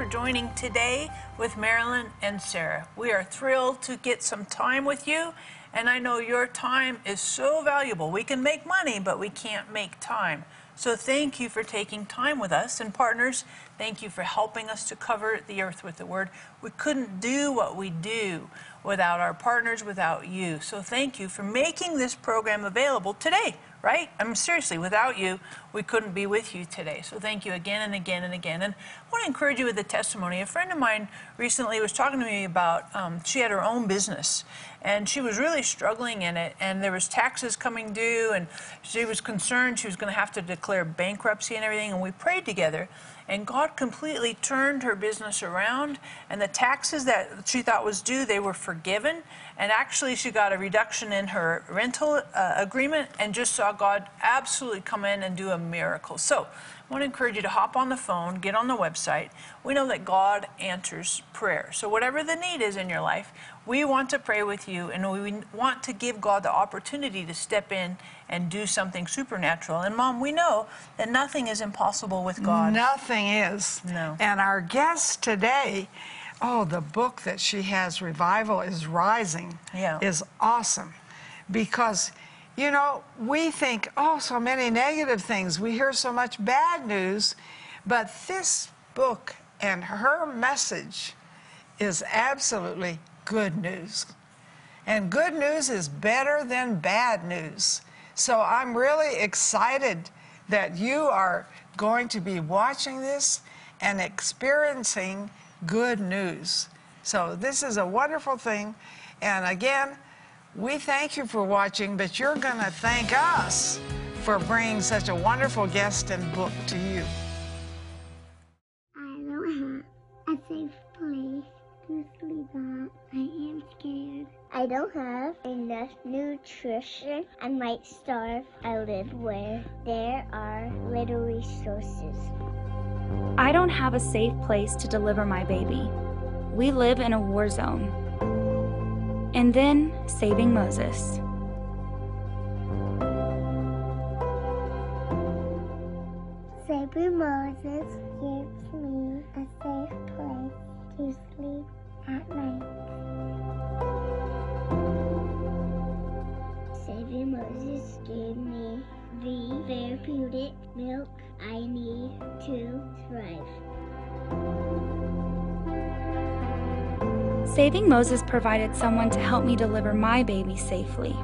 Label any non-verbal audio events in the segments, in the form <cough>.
for joining today with Marilyn and Sarah. We are thrilled to get some time with you, and I know your time is so valuable. We can make money, but we can't make time. So thank you for taking time with us. And partners, thank you for helping us to cover the earth with the word. We couldn't do what we do without our partners, without you. So thank you for making this program available today, right? I mean, seriously, without you, we couldn't be with you today. So thank you again and again and again. And I want to encourage you with a testimony. A friend of mine recently was talking to me about um, she had her own business and she was really struggling in it and there was taxes coming due and she was concerned she was going to have to declare bankruptcy and everything and we prayed together and God completely turned her business around and the taxes that she thought was due they were forgiven and actually she got a reduction in her rental uh, agreement and just saw God absolutely come in and do a miracle so I want to encourage you to hop on the phone, get on the website. We know that God answers prayer. So, whatever the need is in your life, we want to pray with you and we want to give God the opportunity to step in and do something supernatural. And, Mom, we know that nothing is impossible with God. Nothing is. No. And our guest today, oh, the book that she has, Revival is Rising, Yeah. is awesome because you know, we think, oh, so many negative things. We hear so much bad news. But this book and her message is absolutely good news. And good news is better than bad news. So I'm really excited that you are going to be watching this and experiencing good news. So this is a wonderful thing. And again, we thank you for watching, but you're going to thank us for bringing such a wonderful guest and book to you. To sleep at. I am scared. I don't have enough nutrition. I might starve. I live where there are little resources. I don't have a safe place to deliver my baby. We live in a war zone. And then saving Moses. Saving Moses gives me a safe place to sleep at night. Saving Moses gave me the therapeutic milk I need to thrive. Saving Moses provided someone to help me deliver my baby safely.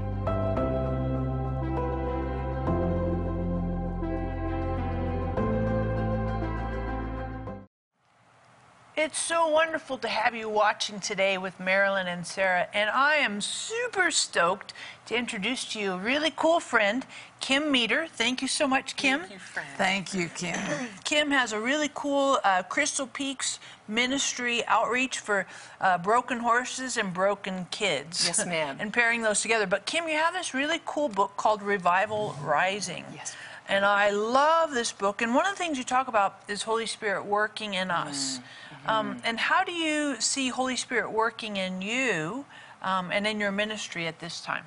It's so wonderful to have you watching today with Marilyn and Sarah. And I am super stoked to introduce to you a really cool friend, Kim Meeder. Thank you so much, Kim. Thank you, friend. Thank you, Kim. <clears throat> Kim has a really cool uh, Crystal Peaks ministry outreach for uh, broken horses and broken kids. Yes, ma'am. <laughs> and pairing those together. But Kim, you have this really cool book called Revival Rising. Yes. And I love this book. And one of the things you talk about is Holy Spirit working in us. Um, and how do you see Holy Spirit working in you um, and in your ministry at this time?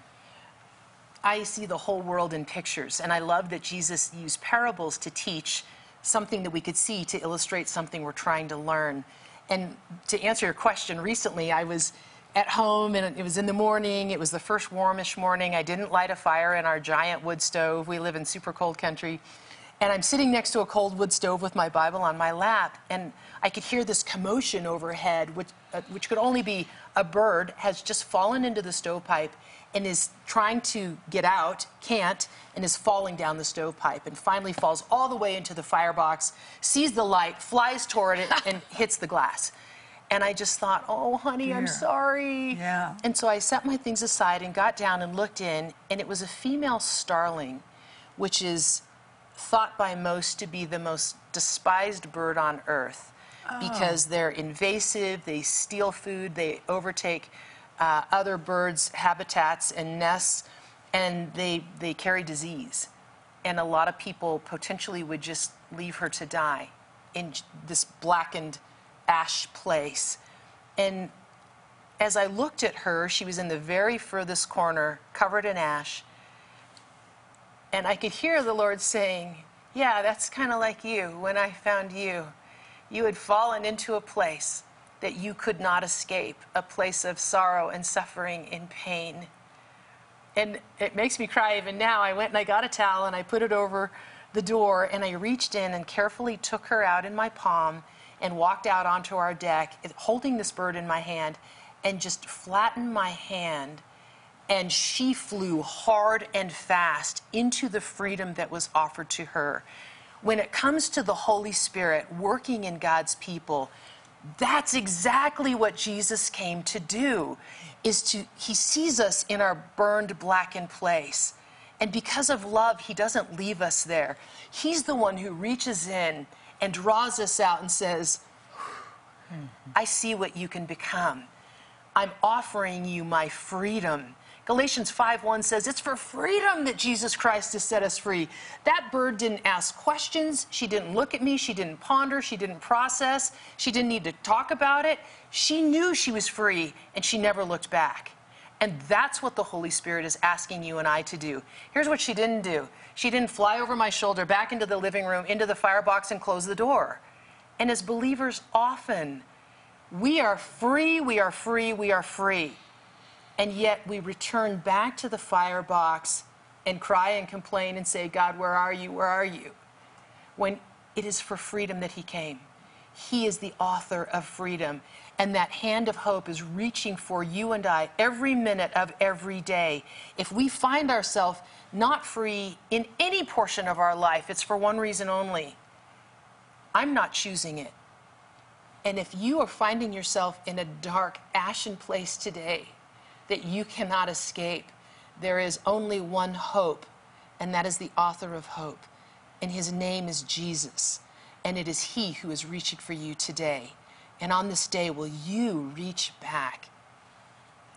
I see the whole world in pictures, and I love that Jesus used parables to teach something that we could see to illustrate something we're trying to learn. And to answer your question, recently I was at home and it was in the morning. It was the first warmish morning. I didn't light a fire in our giant wood stove. We live in super cold country. And I'm sitting next to a cold wood stove with my Bible on my lap, and I could hear this commotion overhead, which, uh, which could only be a bird has just fallen into the stovepipe and is trying to get out, can't, and is falling down the stovepipe, and finally falls all the way into the firebox, sees the light, flies toward it, and <laughs> hits the glass. And I just thought, oh, honey, I'm sorry. Yeah. And so I set my things aside and got down and looked in, and it was a female starling, which is thought by most to be the most despised bird on earth because they're invasive, they steal food, they overtake uh, other birds' habitats and nests, and they, they carry disease. And a lot of people potentially would just leave her to die in this blackened ash place. And as I looked at her, she was in the very furthest corner, covered in ash. And I could hear the Lord saying, Yeah, that's kind of like you when I found you. You had fallen into a place that you could not escape, a place of sorrow and suffering and pain. And it makes me cry even now. I went and I got a towel and I put it over the door and I reached in and carefully took her out in my palm and walked out onto our deck, holding this bird in my hand, and just flattened my hand. And she flew hard and fast into the freedom that was offered to her. When it comes to the Holy Spirit working in God's people, that's exactly what Jesus came to do is to he sees us in our burned blackened place. And because of love he doesn't leave us there. He's the one who reaches in and draws us out and says i see what you can become. I'm offering you my freedom Galatians 5:1 says it's for freedom that Jesus Christ has set us free. That bird didn't ask questions, she didn't look at me, she didn't ponder, she didn't process, she didn't need to talk about it. She knew she was free and she never looked back. And that's what the Holy Spirit is asking you and I to do. Here's what she didn't do. She didn't fly over my shoulder back into the living room, into the firebox and close the door. And as believers often we are free, we are free, we are free and yet we return back to the firebox and cry and complain and say, God, where are you? Where are you? When it is for freedom that He came. He is the author of freedom. And that hand of hope is reaching for you and I every minute of every day. If we find ourselves not free in any portion of our life, it's for one reason only I'm not choosing it. And if you are finding yourself in a dark, ashen place today, that you cannot escape. There is only one hope, and that is the author of hope. And his name is Jesus. And it is he who is reaching for you today. And on this day, will you reach back?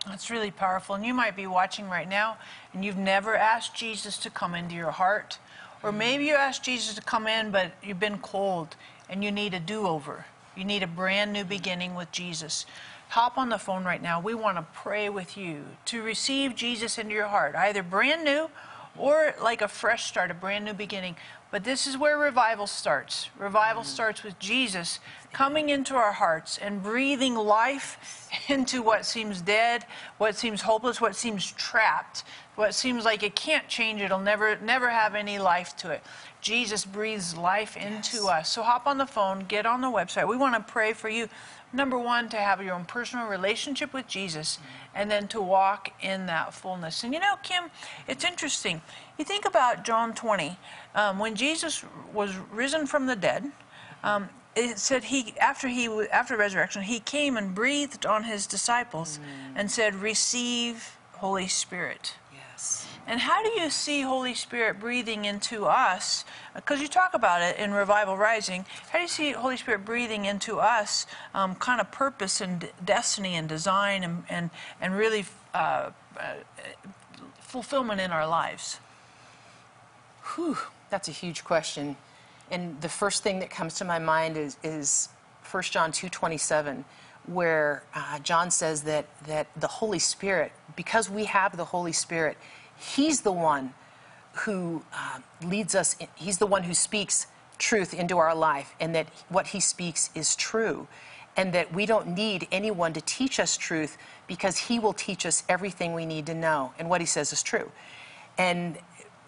That's really powerful. And you might be watching right now and you've never asked Jesus to come into your heart. Or maybe you asked Jesus to come in, but you've been cold and you need a do over. You need a brand new beginning with Jesus hop on the phone right now. We want to pray with you to receive Jesus into your heart, either brand new or like a fresh start, a brand new beginning. But this is where revival starts. Revival mm. starts with Jesus coming into our hearts and breathing life <laughs> into what seems dead, what seems hopeless, what seems trapped, what seems like it can't change, it'll never never have any life to it. Jesus breathes life into yes. us. So hop on the phone, get on the website. We want to pray for you number one, to have your own personal relationship with Jesus, and then to walk in that fullness. And you know, Kim, it's interesting. You think about John 20, um, when Jesus was risen from the dead. Um, it said he after he after resurrection he came and breathed on his disciples mm. and said receive holy spirit and how do you see Holy Spirit breathing into us? Because you talk about it in Revival Rising. How do you see Holy Spirit breathing into us, um, kind of purpose and destiny and design and, and, and really uh, uh, fulfillment in our lives? Whew, that's a huge question. And the first thing that comes to my mind is, is 1 John 2.27, where uh, John says that, that the Holy Spirit, because we have the Holy Spirit, He's the one who uh, leads us, He's the one who speaks truth into our life, and that what He speaks is true. And that we don't need anyone to teach us truth because He will teach us everything we need to know. And what He says is true. And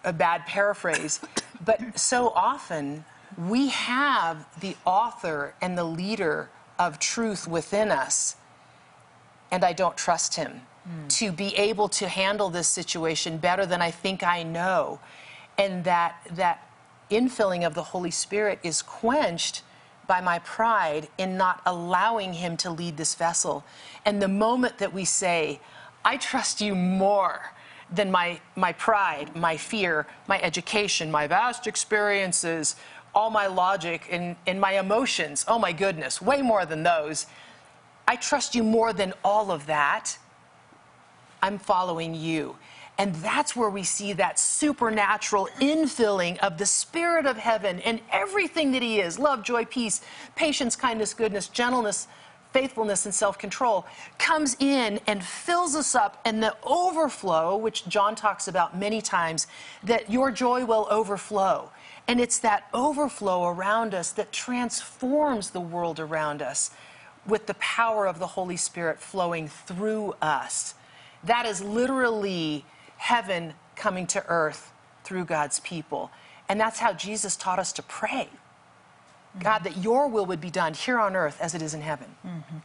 a bad paraphrase, but so often we have the author and the leader of truth within us, and I don't trust Him Mm. to be able to handle this situation better than I think I know. And that, that infilling of the Holy Spirit is quenched by my pride in not allowing Him to lead this vessel. And the moment that we say, I trust you more than my, my pride, my fear, my education, my vast experiences, all my logic, and, and my emotions, oh my goodness, way more than those. I trust you more than all of that. I'm following you. And that's where we see that supernatural infilling of the Spirit of heaven and everything that He is love, joy, peace, patience, kindness, goodness, gentleness, faithfulness, and self control comes in and fills us up. And the overflow, which John talks about many times, that your joy will overflow. And it's that overflow around us that transforms the world around us with the power of the Holy Spirit flowing through us. That is literally heaven coming to earth through God's people. And that's how Jesus taught us to pray. God, that your will would be done here on earth as it is in heaven. Mm-hmm.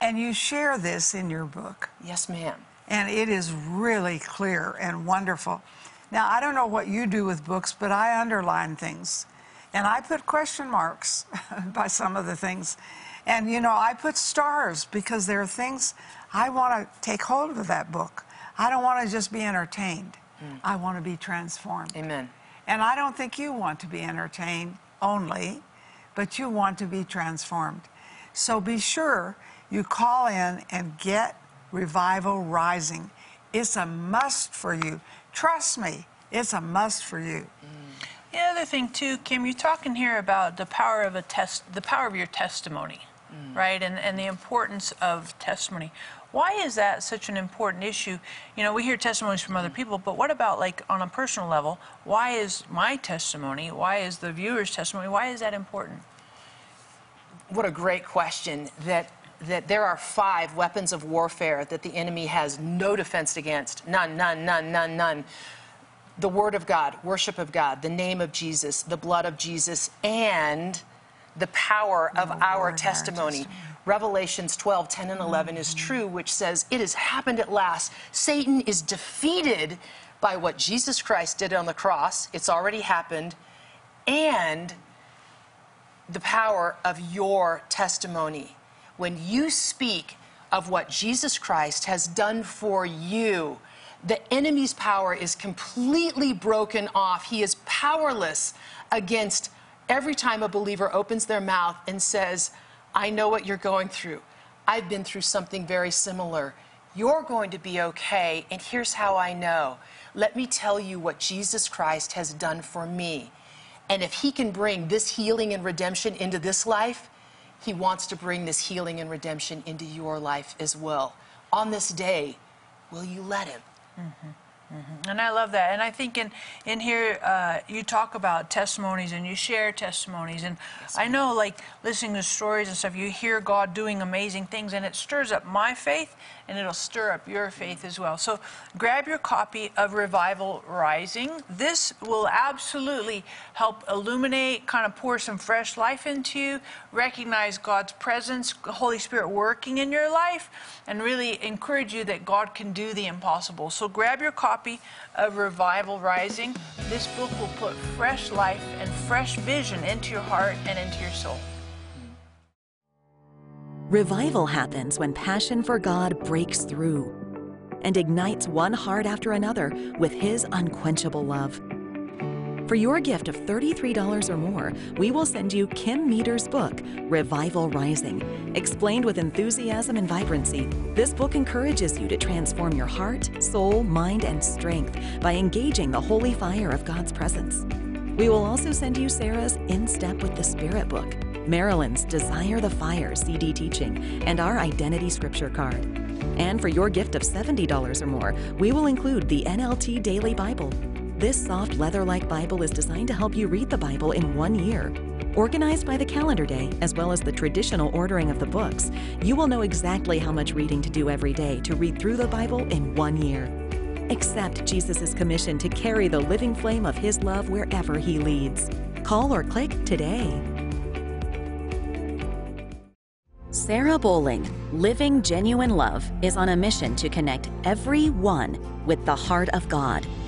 And you share this in your book. Yes, ma'am. and it is really clear and wonderful. Now, I don't know what you do with books, but I underline things. And I put question marks <laughs> by some of the things. And, you know, I put stars because there are things I want to take hold of that book. I don't want to just be entertained, mm. I want to be transformed. Amen. And I don't think you want to be entertained only, but you want to be transformed. So be sure you call in and get Revival Rising. It's a must for you. Trust me, it's a must for you. Mm. The other thing too, Kim, you're talking here about the power of a test, the power of your testimony, Mm. right? And and the importance of testimony. Why is that such an important issue? You know, we hear testimonies from other people, but what about like on a personal level? Why is my testimony? Why is the viewer's testimony? Why is that important? What a great question. That that there are five weapons of warfare that the enemy has no defense against. None, none, none, none, none. The word of God, worship of God, the name of Jesus, the blood of Jesus, and the power of word, our testimony. testimony. Revelations 12, 10, and 11 is true, which says, It has happened at last. Satan is defeated by what Jesus Christ did on the cross. It's already happened. And the power of your testimony. When you speak of what Jesus Christ has done for you, the enemy's power is completely broken off. He is powerless against every time a believer opens their mouth and says, I know what you're going through. I've been through something very similar. You're going to be okay, and here's how I know. Let me tell you what Jesus Christ has done for me. And if he can bring this healing and redemption into this life, he wants to bring this healing and redemption into your life as well. On this day, will you let him? Mm-hmm. And I love that. And I think in in here uh, you talk about testimonies and you share testimonies. And I know, like listening to stories and stuff, you hear God doing amazing things, and it stirs up my faith, and it'll stir up your faith as well. So grab your copy of Revival Rising. This will absolutely help illuminate, kind of pour some fresh life into you, recognize God's presence, Holy Spirit working in your life, and really encourage you that God can do the impossible. So grab your copy of Revival Rising. This book will put fresh life and fresh vision into your heart and into your soul. Revival happens when passion for God breaks through and ignites one heart after another with His unquenchable love. For your gift of $33 or more, we will send you Kim Meeder's book, Revival Rising. Explained with enthusiasm and vibrancy, this book encourages you to transform your heart, soul, mind, and strength by engaging the holy fire of God's presence. We will also send you Sarah's In Step with the Spirit book, Marilyn's Desire the Fire CD teaching, and our Identity Scripture card. And for your gift of $70 or more, we will include the NLT Daily Bible. This soft leather like Bible is designed to help you read the Bible in one year. Organized by the calendar day, as well as the traditional ordering of the books, you will know exactly how much reading to do every day to read through the Bible in one year. Accept Jesus' commission to carry the living flame of his love wherever he leads. Call or click today. Sarah Bowling, Living Genuine Love, is on a mission to connect everyone with the heart of God.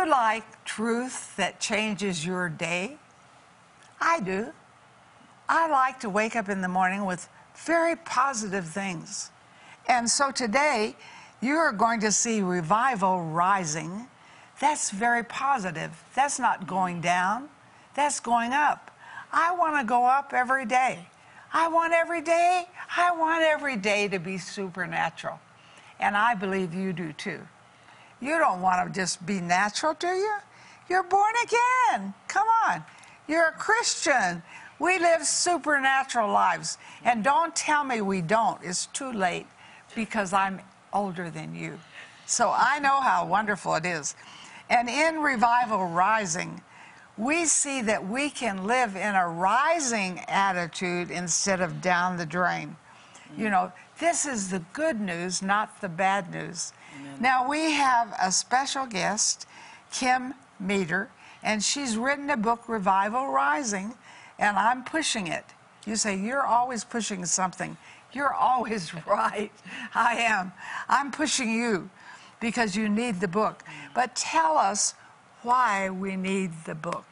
You like truth that changes your day? I do. I like to wake up in the morning with very positive things. And so today, you are going to see revival rising. That's very positive. That's not going down, that's going up. I want to go up every day. I want every day, I want every day to be supernatural. And I believe you do too. You don't want to just be natural, do you? You're born again. Come on. You're a Christian. We live supernatural lives. And don't tell me we don't. It's too late because I'm older than you. So I know how wonderful it is. And in Revival Rising, we see that we can live in a rising attitude instead of down the drain. You know, this is the good news, not the bad news. Now, we have a special guest, Kim Meeder, and she's written a book, Revival Rising, and I'm pushing it. You say, You're always pushing something. You're always <laughs> right. I am. I'm pushing you because you need the book. But tell us why we need the book.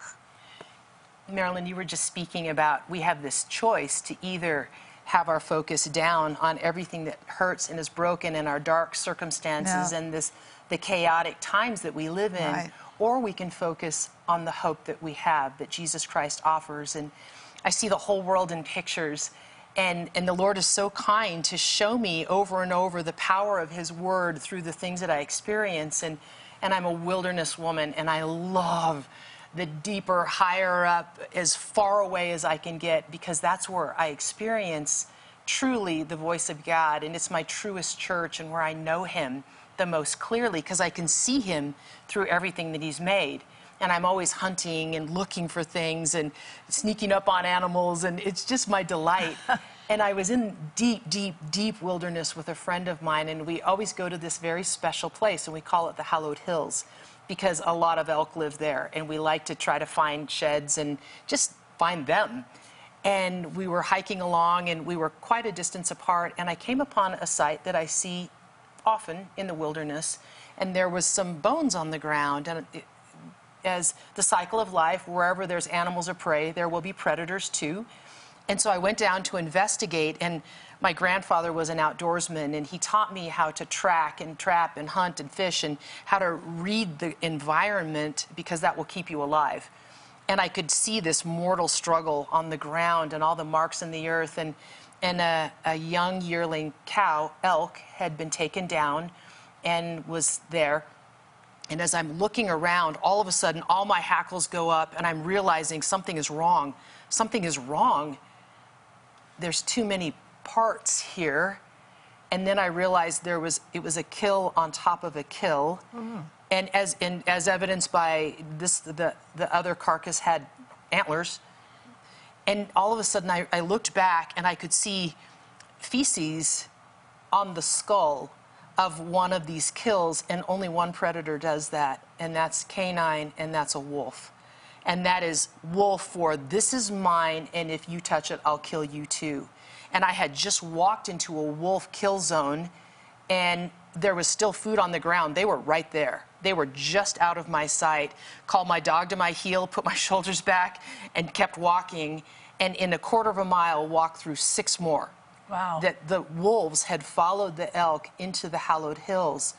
Marilyn, you were just speaking about we have this choice to either have our focus down on everything that hurts and is broken in our dark circumstances Yeah. and this the chaotic times that we live in, Right. or we can focus on the hope that we have that Jesus Christ offers. And I see the whole world in pictures. And, and the Lord is so kind to show me over and over the power of His Word through the things that I experience. And, and I'm a wilderness woman, and I love the deeper, higher up, as far away as I can get, because that's where I experience truly the voice of God. And it's my truest church and where I know Him the most clearly, because I can see Him through everything that He's made. And I'm always hunting and looking for things and sneaking up on animals, and it's just my delight. <laughs> and I was in deep, deep, deep wilderness with a friend of mine, and we always go to this very special place, and we call it the Hallowed Hills because a lot of elk live there, and we like to try to find sheds and just find them. And we were hiking along, and we were quite a distance apart, and I came upon a site that I see often in the wilderness, and there was some bones on the ground, and it, as the cycle of life, wherever there's animals of prey, there will be predators too. And so I went down to investigate, and my grandfather was an outdoorsman, and he taught me how to track and trap and hunt and fish and how to read the environment because that will keep you alive. And I could see this mortal struggle on the ground and all the marks in the earth. And, and a, a young yearling cow, elk, had been taken down and was there. And as I'm looking around, all of a sudden, all my hackles go up, and I'm realizing something is wrong. Something is wrong. There's too many parts here. And then I realized there was it was a kill on top of a kill. Mm-hmm. And as and as evidenced by this the the other carcass had antlers. And all of a sudden I, I looked back and I could see feces on the skull of one of these kills, and only one predator does that, and that's canine, and that's a wolf. And that is wolf for this is mine, and if you touch it, I'll kill you too. And I had just walked into a wolf kill zone, and there was still food on the ground. They were right there. They were just out of my sight. Called my dog to my heel, put my <laughs> shoulders back, and kept walking. And in a quarter of a mile, walked through six more Wow. that the wolves had followed the elk into the hallowed hills.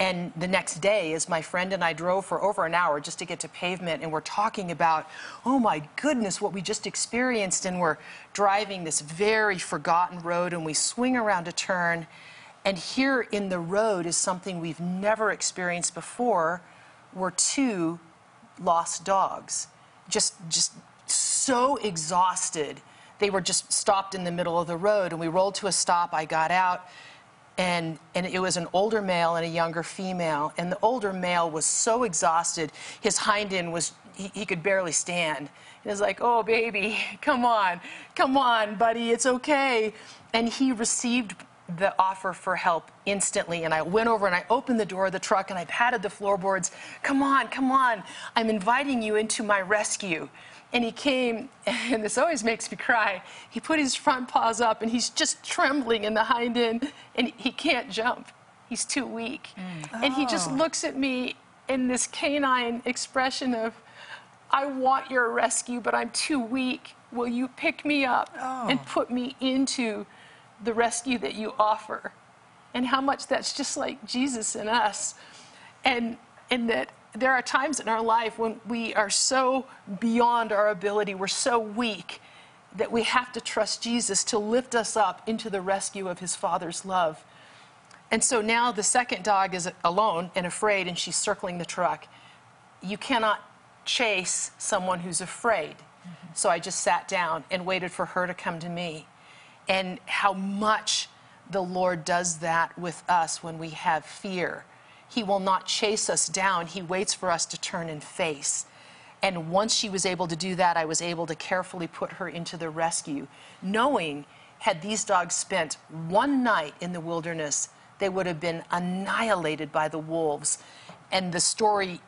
And the next day, as my friend and I drove for over an hour just to get to pavement, and we're talking about, oh my goodness, what we just experienced. And we're driving this very forgotten road, and we swing around a turn. And here in the road is something we've never experienced before were two lost dogs. Just, just so exhausted. They were just stopped in the middle of the road, and we rolled to a stop. I got out, and, and it was an older male and a younger female. And the older male was so exhausted, his hind end was, he, he could barely stand. He was like, Oh, baby, <laughs> come on, come on, buddy, it's okay. And he received the offer for help instantly. And I went over and I opened the door of the truck and I patted the floorboards. Come on, come on. I'm inviting you into my rescue. And he came, <laughs> and this always makes me cry. He put his front paws up and he's just trembling in the hind end, and he can't jump. He's too weak. Mm. And he just oh. looks at me in this canine expression of, I want your rescue, but I'm too weak. Will you pick me up and oh. put me into the rescue that you offer? And how much that's just like Jesus in us. And, and that there are times in our life when we are so beyond our ability, we're so weak, that we have to trust Jesus to lift us up into the rescue of his Father's love. And so now the second dog is alone and afraid, and she's circling the truck. You cannot chase someone who's afraid. Mm-hmm. So I just sat down and waited for her to come to me. And how much the Lord does that with us when we have fear. He will not chase us down, He waits for us to turn and face. And once she was able to do that, I was able to carefully put her into the rescue, knowing had these dogs spent one night in the wilderness, they would have been annihilated by the wolves. And the story,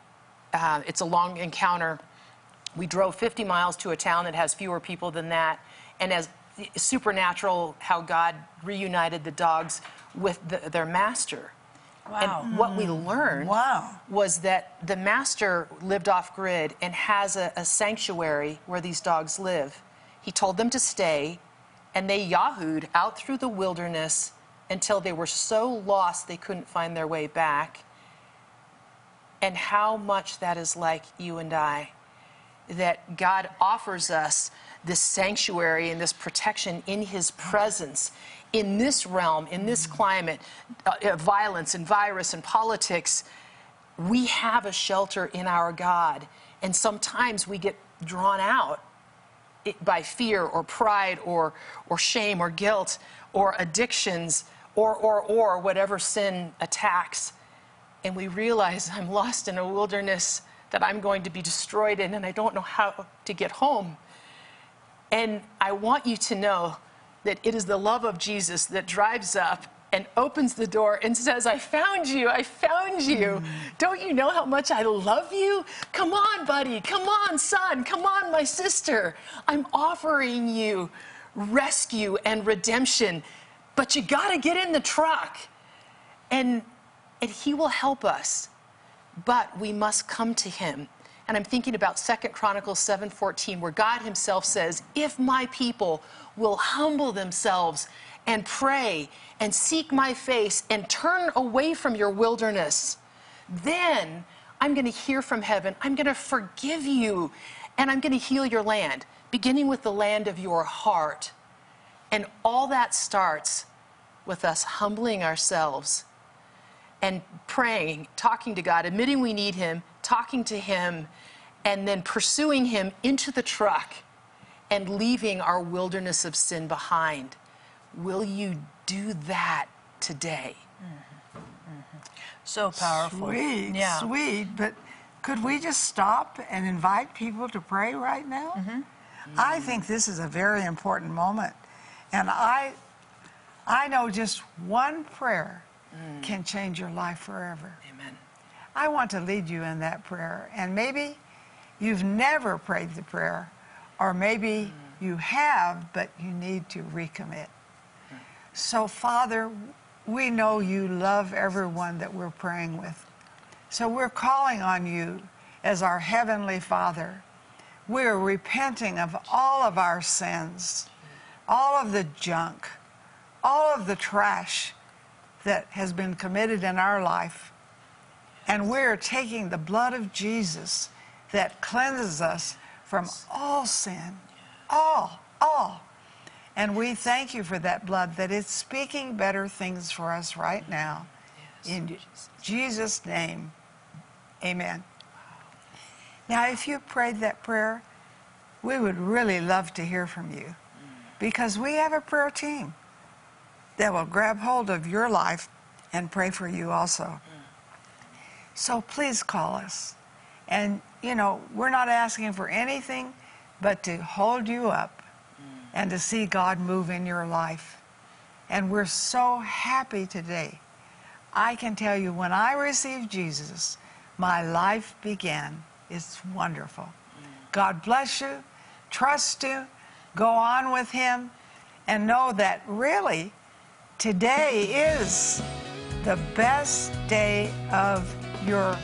uh, it's a long encounter. We drove 50 miles to a town that has fewer people than that. And as supernatural, how God reunited the dogs with the, their master. Wow. And what we mm. learned Wow. was that the master lived off grid and has a, a sanctuary where these dogs live. He told them to stay, and they yahooed out through the wilderness until they were so lost they couldn't find their way back. And how much that is like you and I. That God offers us this sanctuary and this protection in His presence in this realm, in this climate, uh, uh, violence and virus and politics. We have a shelter in our God. And sometimes we get drawn out by fear or pride or, or shame or guilt or addictions or, or, or whatever sin attacks. And we realize I'm lost in a wilderness that I'm going to be destroyed in and I don't know how to get home. And I want you to know that it is the love of Jesus that drives up and opens the door and says, I found you, I found you. Hmm. Don't you know how much I love you? Come on, buddy, come on, son, come on, my sister. I'm offering you rescue and redemption, but you gotta get in the truck. And, and he will help us but we must come to him and i'm thinking about 2 chronicles 7.14 where god himself says if my people will humble themselves and pray and seek my face and turn away from your wilderness then i'm going to hear from heaven. I'm going to forgive you and i'm going to heal your land beginning with the land of your heart. And all that starts with us humbling ourselves and praying, talking to God, admitting we need Him, talking to Him, and then pursuing Him into the truck and leaving our wilderness of sin behind. Will you do that today? So powerful. Sweet, Yeah. sweet. But could we just stop and invite people to pray right now? Mm-hmm. I think this is a very important moment. And I, I know just one prayer Mm. can change your life forever. Amen. I want to lead you in that prayer. And maybe you've never prayed the prayer, or maybe you have, but you need to recommit. So, Father, we know you love everyone that we're praying with. So, we're calling on you as our Heavenly Father. We're repenting of all of our sins, all of the junk, all of the trash that has been committed in our life. And we're taking the blood of Jesus that cleanses us from all sin, all, all. And we thank you for that blood, that it's speaking better things for us right now. In Jesus' name, amen. Now, if you prayed that prayer, we would really love to hear from you mm. because we have a prayer team that will grab hold of your life and pray for you also. So please call us. And, you know, we're not asking for anything but to hold you up mm. and to see God move in your life And we're so happy today. I can tell you, when I received Jesus, my life began. It's wonderful. Mm. God bless you. Trust you. Go on with Him. And know that really, today is the best day of your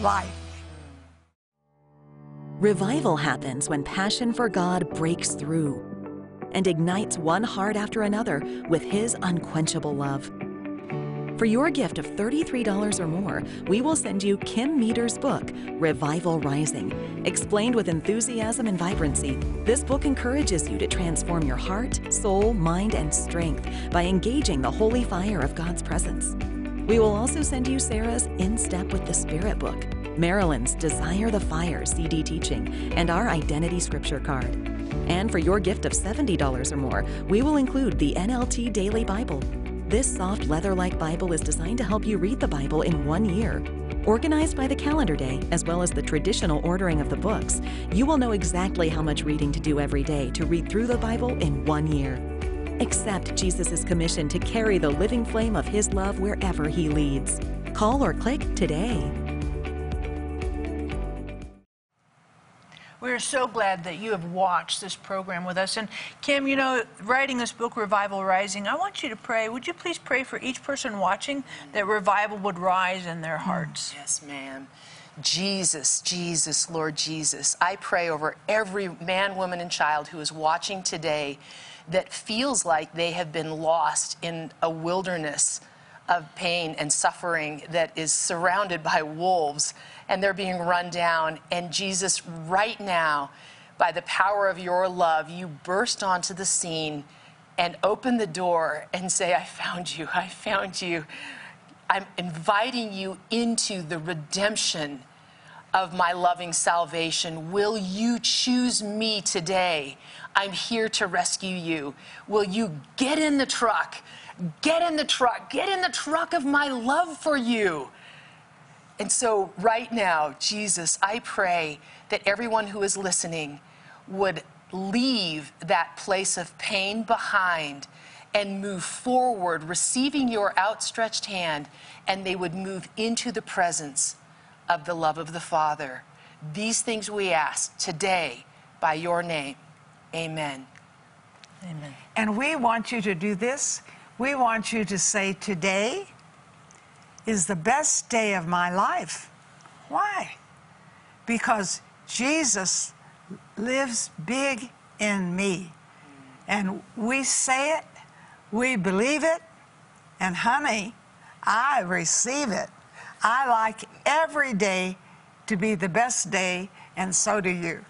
life. Revival happens when passion for God breaks through and ignites one heart after another with His unquenchable love. For your gift of $33 or more, we will send you Kim Meeder's book, Revival Rising. Explained with enthusiasm and vibrancy, this book encourages you to transform your heart, soul, mind, and strength by engaging the holy fire of God's presence. We will also send you Sarah's In Step with the Spirit book, Marilyn's Desire the Fire CD teaching, and our Identity Scripture card. And for your gift of $70 or more, we will include the NLT Daily Bible. This soft leather like Bible is designed to help you read the Bible in one year. Organized by the calendar day, as well as the traditional ordering of the books, you will know exactly how much reading to do every day to read through the Bible in one year. Accept Jesus' commission to carry the living flame of his love wherever he leads. Call or click today. We're so glad that you have watched this program with us. And Kim, you know, writing this book, Revival Rising, I want you to pray. Would you please pray for each person watching that revival would rise in their hearts? Mm, yes, ma'am. Jesus, Jesus, Lord Jesus, I pray over every man, woman, and child who is watching today that feels like they have been lost in a wilderness of pain and suffering that is surrounded by wolves and they're being run down. And Jesus, right now, by the power of your love, you burst onto the scene and open the door and say, I found you, I found you. I'm inviting you into the redemption of my loving salvation. Will you choose me today? I'm here to rescue you. Will you get in the truck? Get in the truck. Get in the truck of my love for you. And so, right now, Jesus, I pray that everyone who is listening would leave that place of pain behind and move forward, receiving your outstretched hand, and they would move into the presence of the love of the Father. These things we ask today by your name. Amen. Amen. And we want you to do this. We want you to say, Today is the best day of my life. Why? Because Jesus lives big in me. And we say it, we believe it, and honey, I receive it. I like every day to be the best day, and so do you.